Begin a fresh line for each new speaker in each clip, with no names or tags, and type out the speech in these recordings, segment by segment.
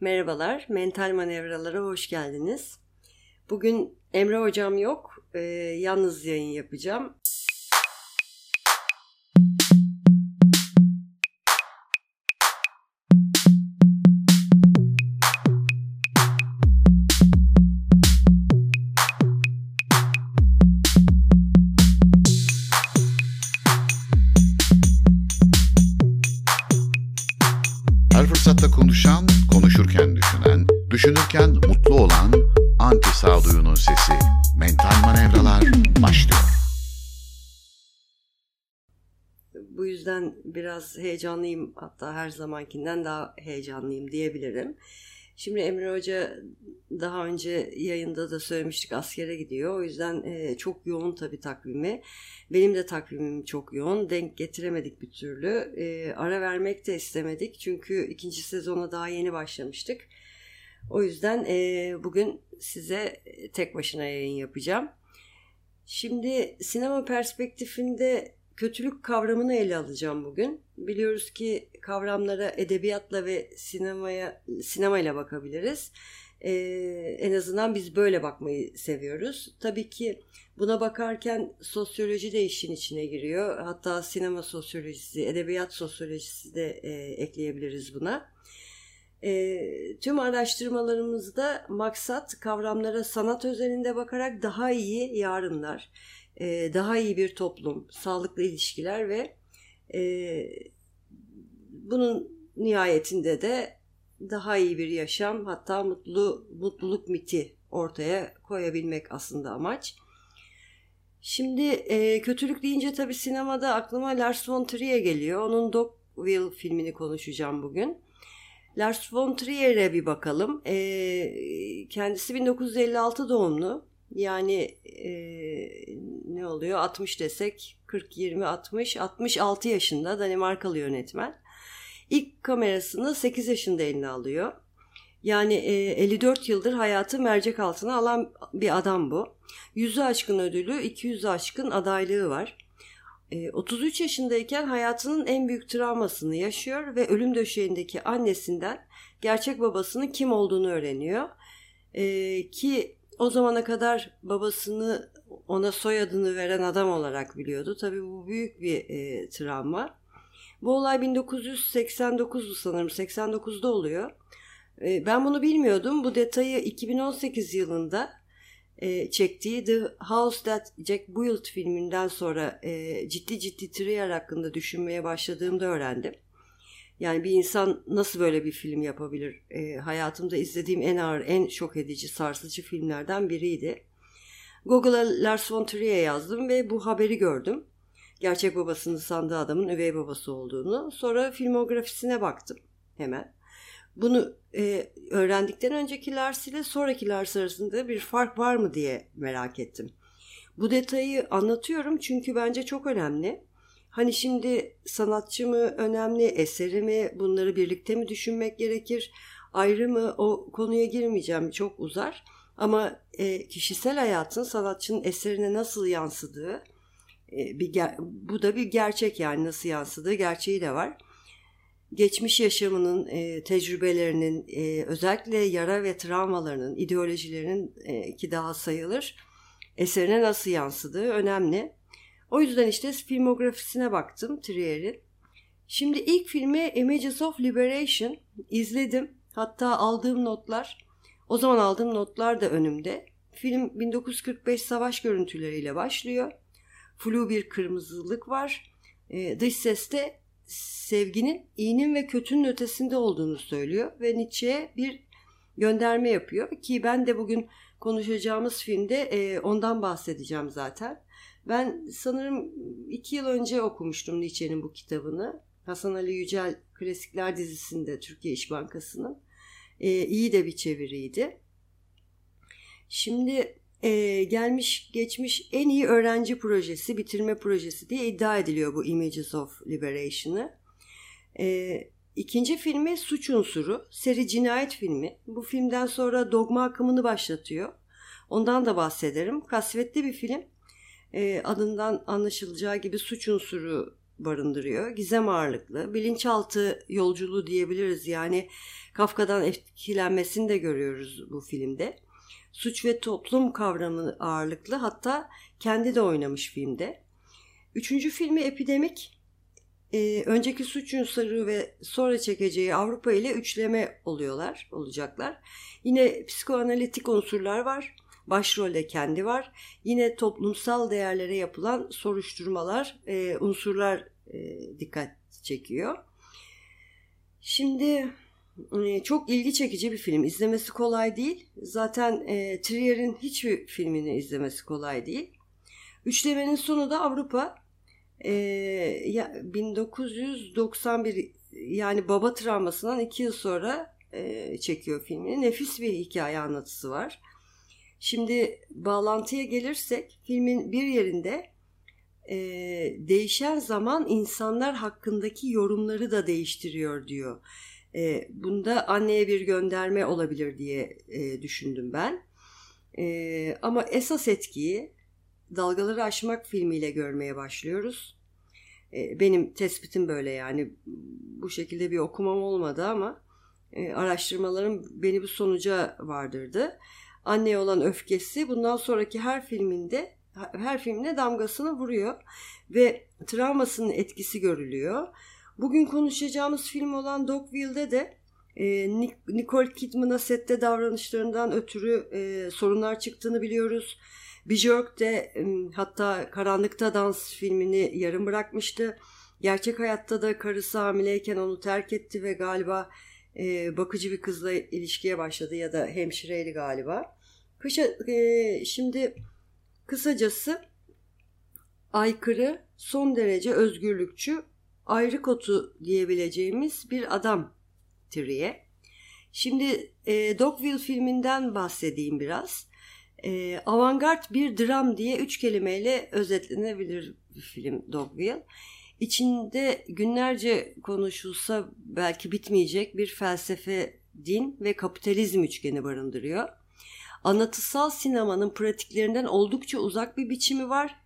Merhabalar, Mental Manevralara hoş geldiniz. Bugün Emre Hocam yok, e, yalnız yayın yapacağım. Bu yüzden biraz heyecanlıyım, hatta her zamankinden daha heyecanlıyım diyebilirim. Şimdi Emre Hoca daha önce yayında da söylemiştik askere gidiyor. O yüzden e, çok yoğun tabii takvimi. Benim de takvimim çok yoğun. Denk getiremedik bir türlü. E, ara vermek de istemedik. Çünkü ikinci sezona daha yeni başlamıştık. O yüzden e, bugün size tek başına yayın yapacağım. Şimdi sinema perspektifinde kötülük kavramını ele alacağım bugün. Biliyoruz ki kavramlara edebiyatla ve sinemaya sinemayla bakabiliriz. Ee, en azından biz böyle bakmayı seviyoruz. Tabii ki buna bakarken sosyoloji de işin içine giriyor. Hatta sinema sosyolojisi, edebiyat sosyolojisi de e, ekleyebiliriz buna. E, tüm araştırmalarımızda maksat kavramlara sanat özelinde bakarak daha iyi yarınlar, e, daha iyi bir toplum, sağlıklı ilişkiler ve e, bunun nihayetinde de daha iyi bir yaşam hatta mutlu mutluluk miti ortaya koyabilmek aslında amaç. Şimdi e, kötülük deyince tabii sinemada aklıma Lars von Trier geliyor. Onun Dogville filmini konuşacağım bugün. Lars von Trier'e bir bakalım. E, kendisi 1956 doğumlu. Yani e, ne oluyor 60 desek 40 20 60 66 yaşında Danimarkalı yönetmen. İlk kamerasını 8 yaşında eline alıyor. Yani e, 54 yıldır hayatı mercek altına alan bir adam bu. Yüzü aşkın ödülü, 200 aşkın adaylığı var. E, 33 yaşındayken hayatının en büyük travmasını yaşıyor ve ölüm döşeğindeki annesinden gerçek babasının kim olduğunu öğreniyor. E, ki o zamana kadar babasını ona soyadını veren adam olarak biliyordu. Tabii bu büyük bir e, travma. Bu olay 1989'du sanırım 89'da oluyor. E, ben bunu bilmiyordum. Bu detayı 2018 yılında e, çektiği The House That Jack Built filminden sonra e, ciddi ciddi Trier hakkında düşünmeye başladığımda öğrendim. Yani bir insan nasıl böyle bir film yapabilir? E, hayatımda izlediğim en ağır, en şok edici, sarsıcı filmlerden biriydi. Google'a Lars von Trier yazdım ve bu haberi gördüm. Gerçek babasını sandığı adamın üvey babası olduğunu. Sonra filmografisine baktım hemen. Bunu e, öğrendikten önceki Lars ile sonraki Lars arasında bir fark var mı diye merak ettim. Bu detayı anlatıyorum çünkü bence çok önemli. Hani şimdi sanatçı mı önemli, eseri mi bunları birlikte mi düşünmek gerekir? Ayrı mı o konuya girmeyeceğim çok uzar. Ama e, kişisel hayatın sanatçının eserine nasıl yansıdığı e, bir bu da bir gerçek yani nasıl yansıdığı gerçeği de var. Geçmiş yaşamının, e, tecrübelerinin, e, özellikle yara ve travmalarının, ideolojilerinin e, ki daha sayılır, eserine nasıl yansıdığı önemli. O yüzden işte filmografisine baktım Trier'in. Şimdi ilk filmi Images of Liberation izledim. Hatta aldığım notlar, o zaman aldığım notlar da önümde. Film 1945 savaş görüntüleriyle başlıyor. Flu bir kırmızılık var. E, dış seste sevginin iyinin ve kötünün ötesinde olduğunu söylüyor ve Nietzsche'ye bir gönderme yapıyor ki ben de bugün konuşacağımız filmde e, ondan bahsedeceğim zaten. Ben sanırım iki yıl önce okumuştum Nietzsche'nin bu kitabını. Hasan Ali Yücel Klasikler dizisinde Türkiye İş Bankası'nın. E, iyi de bir çeviriydi. Şimdi e, gelmiş geçmiş en iyi öğrenci projesi, bitirme projesi diye iddia ediliyor bu Images of Liberation'ı. E, ikinci filmi Suç Unsuru, seri cinayet filmi. Bu filmden sonra dogma akımını başlatıyor. Ondan da bahsederim. Kasvetli bir film. E, adından anlaşılacağı gibi suç unsuru barındırıyor. Gizem ağırlıklı, bilinçaltı yolculuğu diyebiliriz. Yani Kafka'dan etkilenmesini de görüyoruz bu filmde. Suç ve toplum kavramı ağırlıklı hatta kendi de oynamış filmde. Üçüncü filmi Epidemik. Ee, önceki suç unsuru ve sonra çekeceği Avrupa ile üçleme oluyorlar, olacaklar. Yine psikoanalitik unsurlar var. Başrolde kendi var. Yine toplumsal değerlere yapılan soruşturmalar, e, unsurlar e, dikkat çekiyor. Şimdi e, çok ilgi çekici bir film. İzlemesi kolay değil. Zaten e, Trier'in hiçbir filmini izlemesi kolay değil. Üçlemenin sonu da Avrupa. E, ya, 1991 yani baba travmasından iki yıl sonra e, çekiyor filmini. Nefis bir hikaye anlatısı var. Şimdi bağlantıya gelirsek filmin bir yerinde e, değişen zaman insanlar hakkındaki yorumları da değiştiriyor diyor. E, bunda anneye bir gönderme olabilir diye e, düşündüm ben. E, ama esas etkiyi Dalgaları Aşmak filmiyle görmeye başlıyoruz. E, benim tespitim böyle yani bu şekilde bir okumam olmadı ama e, araştırmalarım beni bu sonuca vardırdı. Anneye olan öfkesi bundan sonraki her filminde her filmine damgasını vuruyor ve travmasının etkisi görülüyor. Bugün konuşacağımız film olan Dogville'de de e, Nicole Kidman'a sette davranışlarından ötürü e, sorunlar çıktığını biliyoruz. Björk de e, hatta Karanlıkta Dans filmini yarım bırakmıştı. Gerçek hayatta da karısı hamileyken onu terk etti ve galiba e, bakıcı bir kızla ilişkiye başladı ya da hemşireydi galiba. Kışa, e, şimdi kısacası aykırı, son derece özgürlükçü, ayrı kotu diyebileceğimiz bir adam Triye. Şimdi e, Dogville filminden bahsedeyim biraz. E, avantgard bir dram diye üç kelimeyle özetlenebilir film Dogville. İçinde günlerce konuşulsa belki bitmeyecek bir felsefe, din ve kapitalizm üçgeni barındırıyor. Anlatısal sinemanın pratiklerinden oldukça uzak bir biçimi var.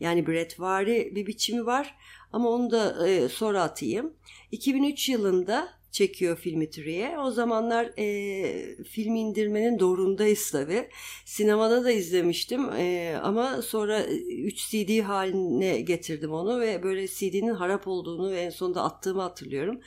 Yani Brettvari bir biçimi var ama onu da e, sonra atayım. 2003 yılında çekiyor filmi Triye. O zamanlar e, filmi indirmenin doğrundayız tabi. Sinemada da izlemiştim e, ama sonra 3 CD haline getirdim onu ve böyle CD'nin harap olduğunu ve en sonunda attığımı hatırlıyorum.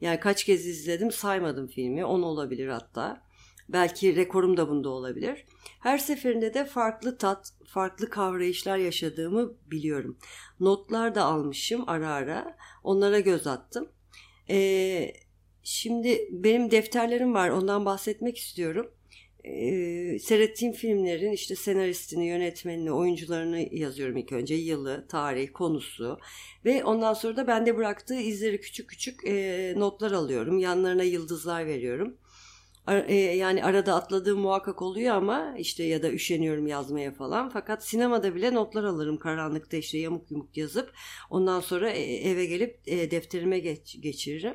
Yani kaç kez izledim saymadım filmi. 10 olabilir hatta. Belki rekorum da bunda olabilir. Her seferinde de farklı tat, farklı kavrayışlar yaşadığımı biliyorum. Notlar da almışım ara ara. Onlara göz attım. Ee, şimdi benim defterlerim var. Ondan bahsetmek istiyorum. Ee, seyrettiğim filmlerin işte senaristini, yönetmenini, oyuncularını yazıyorum ilk önce. Yılı, tarih, konusu ve ondan sonra da bende bıraktığı izleri küçük küçük e, notlar alıyorum. Yanlarına yıldızlar veriyorum. E, yani arada atladığım muhakkak oluyor ama işte ya da üşeniyorum yazmaya falan. Fakat sinemada bile notlar alırım karanlıkta işte yamuk yumuk yazıp ondan sonra e, eve gelip e, defterime geç, geçiririm.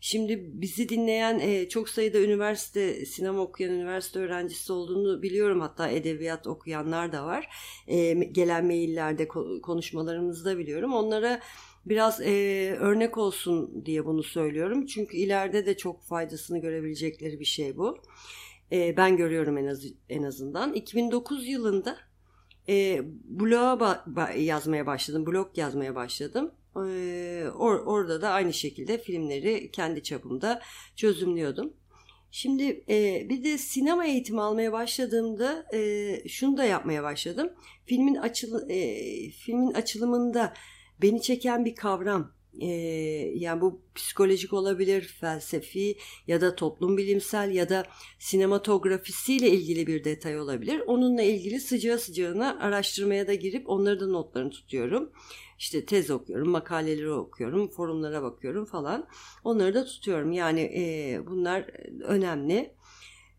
Şimdi bizi dinleyen çok sayıda üniversite sinema okuyan üniversite öğrencisi olduğunu biliyorum. Hatta edebiyat okuyanlar da var. Gelen maillerde konuşmalarımızda biliyorum. Onlara biraz e, örnek olsun diye bunu söylüyorum. Çünkü ileride de çok faydasını görebilecekleri bir şey bu. E, ben görüyorum en, az, en azından. 2009 yılında e, bloğa ba- yazmaya başladım. Blog yazmaya başladım. E, or- orada da aynı şekilde filmleri kendi çapımda çözümlüyordum. Şimdi e, bir de sinema eğitimi almaya başladığımda e, şunu da yapmaya başladım. Filmin açıl e, filmin açılımında beni çeken bir kavram. Ee, yani bu psikolojik olabilir, felsefi ya da toplum bilimsel ya da sinematografisiyle ilgili bir detay olabilir. Onunla ilgili sıcağı sıcağına araştırmaya da girip onları da notlarını tutuyorum. İşte tez okuyorum, makaleleri okuyorum, forumlara bakıyorum falan. Onları da tutuyorum. Yani e, bunlar önemli.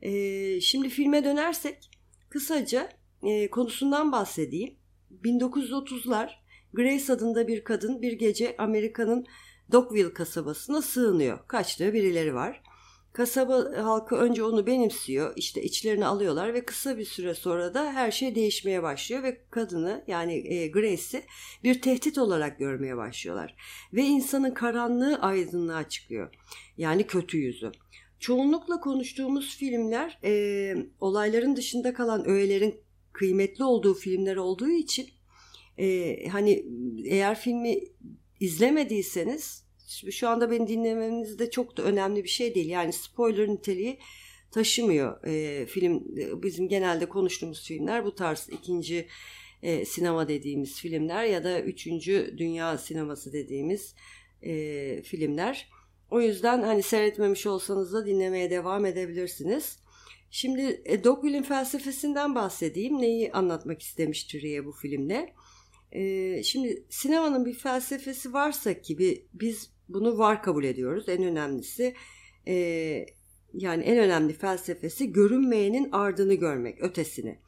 E, şimdi filme dönersek kısaca e, konusundan bahsedeyim. 1930'lar Grace adında bir kadın bir gece Amerika'nın Dogville kasabasına sığınıyor. Kaçtığı birileri var. Kasaba halkı önce onu benimsiyor, işte içlerini alıyorlar ve kısa bir süre sonra da her şey değişmeye başlıyor ve kadını yani e, Grace'i bir tehdit olarak görmeye başlıyorlar. Ve insanın karanlığı aydınlığa çıkıyor. Yani kötü yüzü. Çoğunlukla konuştuğumuz filmler e, olayların dışında kalan öğelerin kıymetli olduğu filmler olduğu için e, hani eğer filmi izlemediyseniz şu anda beni dinlemeniz de çok da önemli bir şey değil. Yani spoiler niteliği taşımıyor e, film. Bizim genelde konuştuğumuz filmler bu tarz ikinci e, sinema dediğimiz filmler ya da üçüncü dünya sineması dediğimiz e, filmler. O yüzden hani seyretmemiş olsanız da dinlemeye devam edebilirsiniz. Şimdi e, Dogville'in felsefesinden bahsedeyim. Neyi anlatmak istemiştir diye bu filmle. Şimdi sinemanın bir felsefesi varsa ki biz bunu var kabul ediyoruz. En önemlisi yani en önemli felsefesi görünmeyenin ardını görmek, ötesini.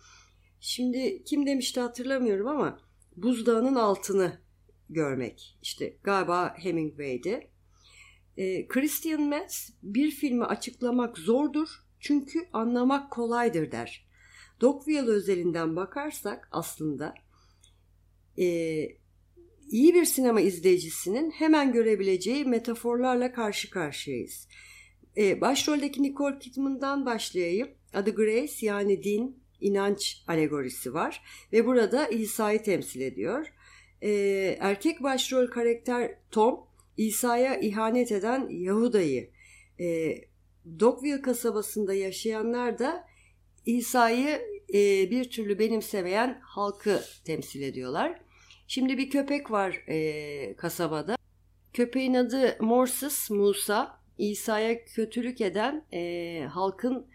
Şimdi kim demişti hatırlamıyorum ama buzdağının altını görmek. İşte galiba Hemingway'di. E, Christian Metz bir filmi açıklamak zordur çünkü anlamak kolaydır der. Dogville özelinden bakarsak aslında e, iyi bir sinema izleyicisinin hemen görebileceği metaforlarla karşı karşıyayız. E, başroldeki Nicole Kidman'dan başlayayım. Adı Grace yani din, inanç alegorisi var ve burada İsa'yı temsil ediyor. E, erkek başrol karakter Tom, İsa'ya ihanet eden Yahuda'yı, e, Dogville kasabasında yaşayanlar da İsa'yı e, bir türlü benimsemeyen halkı temsil ediyorlar. Şimdi bir köpek var e, kasabada. Köpeğin adı Morsus Musa. İsa'ya kötülük eden e, halkın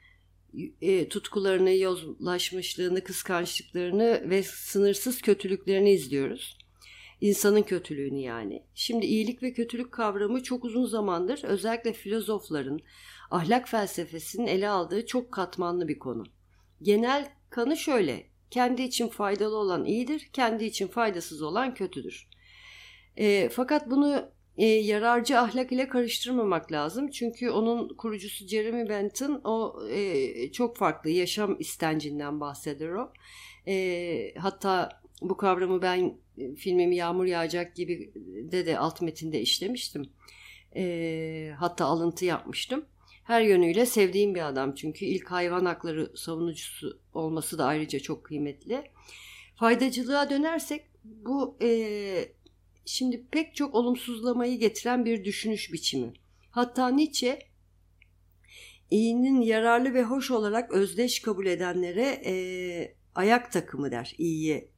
e, tutkularını, yozlaşmışlığını, kıskançlıklarını ve sınırsız kötülüklerini izliyoruz. İnsanın kötülüğünü yani. Şimdi iyilik ve kötülük kavramı çok uzun zamandır özellikle filozofların ahlak felsefesinin ele aldığı çok katmanlı bir konu. Genel kanı şöyle. Kendi için faydalı olan iyidir, kendi için faydasız olan kötüdür. E, fakat bunu e, yararcı ahlak ile karıştırmamak lazım. Çünkü onun kurucusu Jeremy Bentham o e, çok farklı yaşam istencinden bahseder o. E, hatta bu kavramı ben e, filmimi Yağmur Yağacak gibi de de alt metinde işlemiştim. E, hatta alıntı yapmıştım her yönüyle sevdiğim bir adam çünkü ilk hayvan hakları savunucusu olması da ayrıca çok kıymetli. Faydacılığa dönersek bu e, şimdi pek çok olumsuzlamayı getiren bir düşünüş biçimi. Hatta Nietzsche iyinin yararlı ve hoş olarak özdeş kabul edenlere e, ayak takımı der. İyiyi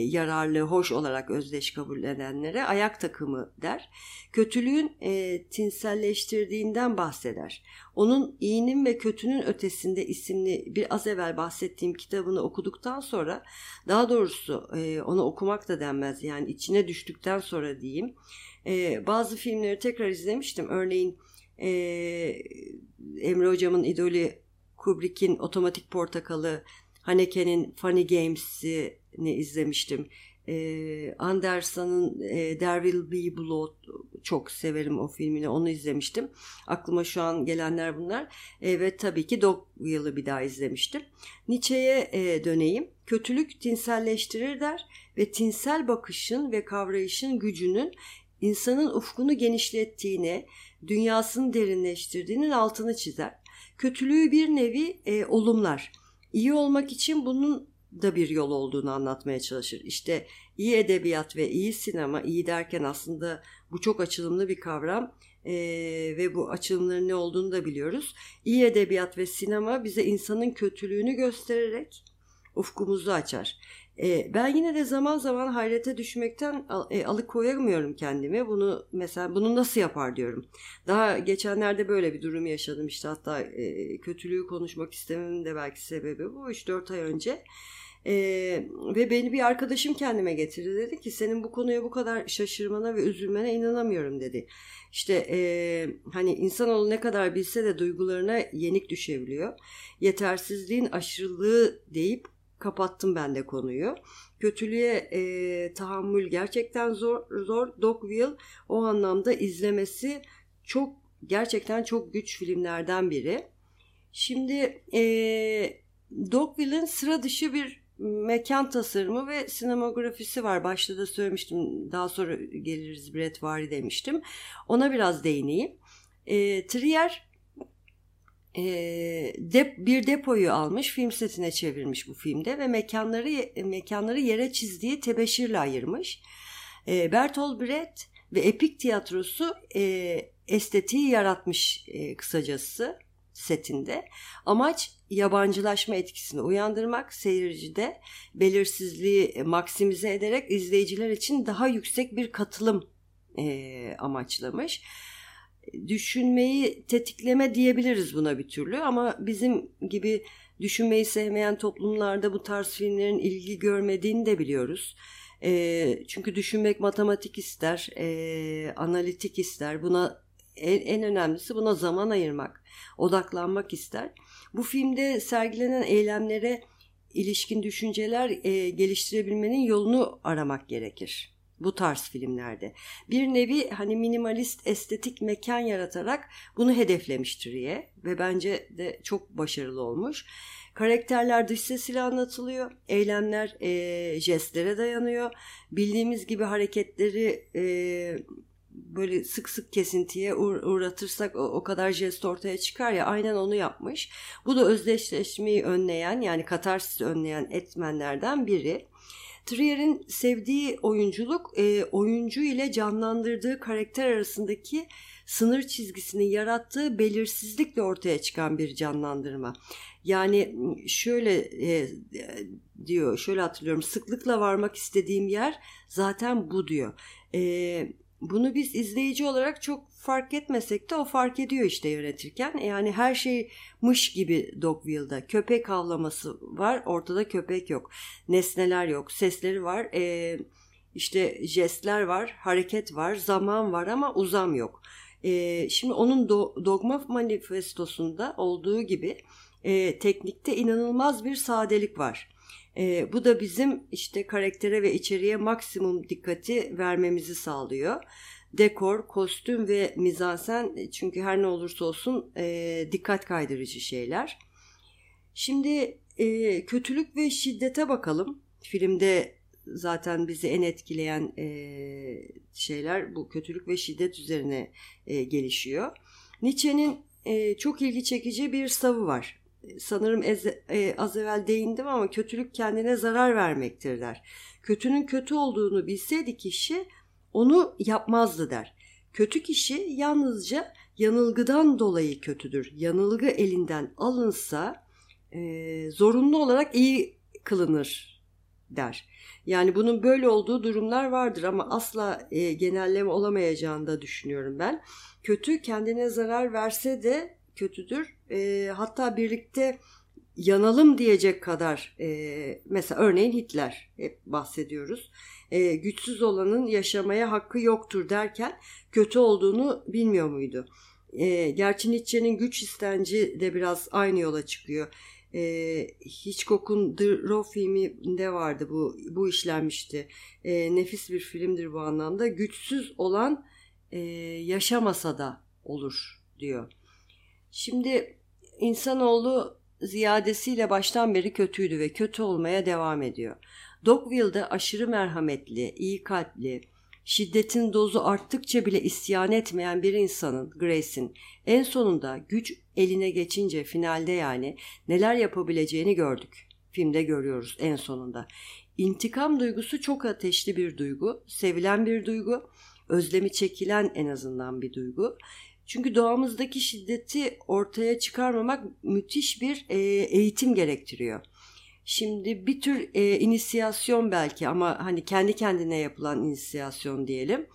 yararlı, hoş olarak özdeş kabul edenlere ayak takımı der. Kötülüğün e, tinselleştirdiğinden bahseder. Onun iyinin ve kötünün ötesinde isimli bir az evvel bahsettiğim kitabını okuduktan sonra daha doğrusu e, onu okumak da denmez yani içine düştükten sonra diyeyim. E, bazı filmleri tekrar izlemiştim. Örneğin e, Emre Hocam'ın idolü Kubrick'in Otomatik Portakalı, Haneke'nin Funny Games'i izlemiştim. E, Anderson'ın e, There Will Be Blood çok severim o filmini onu izlemiştim. Aklıma şu an gelenler bunlar. E, ve tabii ki Dogville'ı bir daha izlemiştim. Nietzsche'ye e, döneyim. Kötülük tinselleştirir der ve tinsel bakışın ve kavrayışın gücünün insanın ufkunu genişlettiğini, dünyasını derinleştirdiğinin altını çizer. Kötülüğü bir nevi e, olumlar. İyi olmak için bunun da bir yol olduğunu anlatmaya çalışır. İşte iyi edebiyat ve iyi sinema, iyi derken aslında bu çok açılımlı bir kavram ee, ve bu açılımların ne olduğunu da biliyoruz. İyi edebiyat ve sinema bize insanın kötülüğünü göstererek ufkumuzu açar. E, ben yine de zaman zaman hayrete düşmekten e, alıkoyamıyorum kendimi. Bunu mesela bunu nasıl yapar diyorum. Daha geçenlerde böyle bir durum yaşadım işte hatta e, kötülüğü konuşmak istememin de belki sebebi bu 3-4 ay önce. Ee, ve beni bir arkadaşım kendime getirdi dedi ki senin bu konuya bu kadar şaşırmana ve üzülmene inanamıyorum dedi. İşte e, hani insanoğlu ne kadar bilse de duygularına yenik düşebiliyor. Yetersizliğin aşırılığı deyip kapattım ben de konuyu. Kötülüğe e, tahammül gerçekten zor. zor. Dogville o anlamda izlemesi çok gerçekten çok güç filmlerden biri. Şimdi e, Dogville'in sıra dışı bir mekan tasarımı ve sinemografisi var. Başta da söylemiştim. Daha sonra geliriz Brett Vari demiştim. Ona biraz değineyim. E, Trier e, dep, bir depoyu almış, film setine çevirmiş bu filmde ve mekanları mekanları yere çizdiği tebeşirle ayırmış. E, Bertolt Brecht ve Epik Tiyatrosu e, estetiği yaratmış e, kısacası setinde. Amaç yabancılaşma etkisini uyandırmak, seyircide belirsizliği maksimize ederek izleyiciler için daha yüksek bir katılım e, amaçlamış. Düşünmeyi tetikleme diyebiliriz buna bir türlü ama bizim gibi düşünmeyi sevmeyen toplumlarda bu tarz filmlerin ilgi görmediğini de biliyoruz. E, çünkü düşünmek matematik ister, e, analitik ister. Buna en, en önemlisi buna zaman ayırmak, odaklanmak ister. Bu filmde sergilenen eylemlere ilişkin düşünceler e, geliştirebilmenin yolunu aramak gerekir. Bu tarz filmlerde. Bir nevi hani minimalist estetik mekan yaratarak bunu hedeflemiştir diye ve bence de çok başarılı olmuş. Karakterler dış sesiyle anlatılıyor. Eylemler e, jestlere dayanıyor. Bildiğimiz gibi hareketleri e, böyle sık sık kesintiye uğratırsak o, kadar jest ortaya çıkar ya aynen onu yapmış. Bu da özdeşleşmeyi önleyen yani katarsis önleyen etmenlerden biri. Trier'in sevdiği oyunculuk e, oyuncu ile canlandırdığı karakter arasındaki sınır çizgisini yarattığı belirsizlikle ortaya çıkan bir canlandırma. Yani şöyle e, diyor, şöyle hatırlıyorum. Sıklıkla varmak istediğim yer zaten bu diyor. E, bunu biz izleyici olarak çok fark etmesek de o fark ediyor işte yönetirken. Yani her şey mış gibi Dogville'da. Köpek avlaması var, ortada köpek yok. Nesneler yok, sesleri var, ee, işte jestler var, hareket var, zaman var ama uzam yok. Ee, şimdi onun do- dogma manifestosunda olduğu gibi e, teknikte inanılmaz bir sadelik var. E, bu da bizim işte karaktere ve içeriye maksimum dikkati vermemizi sağlıyor. Dekor, kostüm ve mizansen çünkü her ne olursa olsun e, dikkat kaydırıcı şeyler. Şimdi e, kötülük ve şiddete bakalım. Filmde zaten bizi en etkileyen e, şeyler bu kötülük ve şiddet üzerine e, gelişiyor. Nietzsche'nin e, çok ilgi çekici bir savı var sanırım ez, e, az evvel değindim ama kötülük kendine zarar vermektir der. Kötünün kötü olduğunu bilseydi kişi onu yapmazdı der. Kötü kişi yalnızca yanılgıdan dolayı kötüdür. Yanılgı elinden alınsa e, zorunlu olarak iyi kılınır der. Yani bunun böyle olduğu durumlar vardır ama asla e, genelleme olamayacağını da düşünüyorum ben. Kötü kendine zarar verse de kötüdür. E, hatta birlikte yanalım diyecek kadar e, mesela örneğin Hitler hep bahsediyoruz. E, güçsüz olanın yaşamaya hakkı yoktur derken kötü olduğunu bilmiyor muydu? E, gerçi Nietzsche'nin güç istenci de biraz aynı yola çıkıyor. E, Hitchcock'un The Raw filminde vardı bu bu işlenmişti. E, nefis bir filmdir bu anlamda. Güçsüz olan e, yaşamasa da olur diyor. Şimdi insanoğlu ziyadesiyle baştan beri kötüydü ve kötü olmaya devam ediyor. Dogville'de aşırı merhametli, iyi kalpli, şiddetin dozu arttıkça bile isyan etmeyen bir insanın, Grace'in en sonunda güç eline geçince finalde yani neler yapabileceğini gördük. Filmde görüyoruz en sonunda. İntikam duygusu çok ateşli bir duygu, sevilen bir duygu, özlemi çekilen en azından bir duygu çünkü doğamızdaki şiddeti ortaya çıkarmamak müthiş bir e, eğitim gerektiriyor. Şimdi bir tür e, inisiyasyon belki ama hani kendi kendine yapılan inisiyasyon diyelim.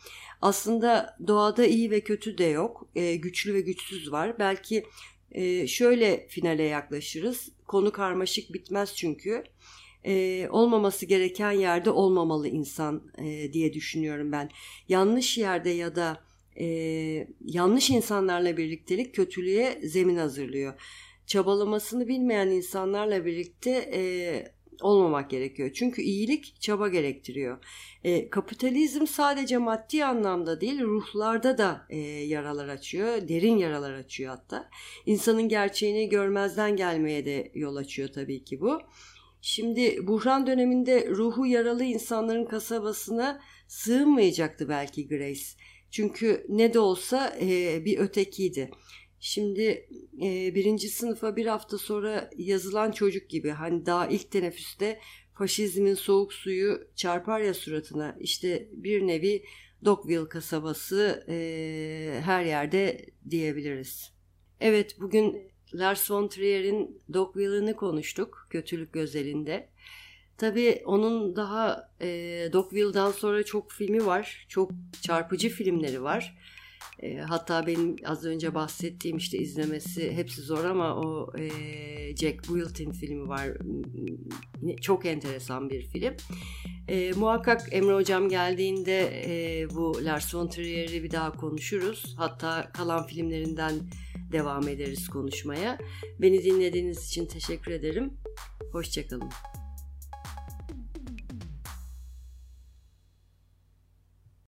Aslında doğada iyi ve kötü de yok. E, güçlü ve güçsüz var. Belki e, şöyle finale yaklaşırız. Konu karmaşık bitmez çünkü. E, olmaması gereken yerde olmamalı insan e, diye düşünüyorum ben. Yanlış yerde ya da e, yanlış insanlarla birliktelik kötülüğe zemin hazırlıyor. Çabalamasını bilmeyen insanlarla birlikte e, olmamak gerekiyor. Çünkü iyilik çaba gerektiriyor. E, kapitalizm sadece maddi anlamda değil ruhlarda da e, yaralar açıyor. Derin yaralar açıyor hatta. İnsanın gerçeğini görmezden gelmeye de yol açıyor tabii ki bu. Şimdi buhran döneminde ruhu yaralı insanların kasabasına sığınmayacaktı belki Grace. Çünkü ne de olsa e, bir ötekiydi. Şimdi e, birinci sınıfa bir hafta sonra yazılan çocuk gibi hani daha ilk teneffüste faşizmin soğuk suyu çarpar ya suratına işte bir nevi Dogville kasabası e, her yerde diyebiliriz. Evet bugün Lars von Trier'in Dogville'ını konuştuk kötülük özelinde. Tabii onun daha e, Dogville'dan sonra çok filmi var. Çok çarpıcı filmleri var. E, hatta benim az önce bahsettiğim işte izlemesi hepsi zor ama o e, Jack Wilton filmi var. Çok enteresan bir film. E, muhakkak Emre Hocam geldiğinde e, bu Lars von Trier'i bir daha konuşuruz. Hatta kalan filmlerinden devam ederiz konuşmaya. Beni dinlediğiniz için teşekkür ederim. Hoşçakalın.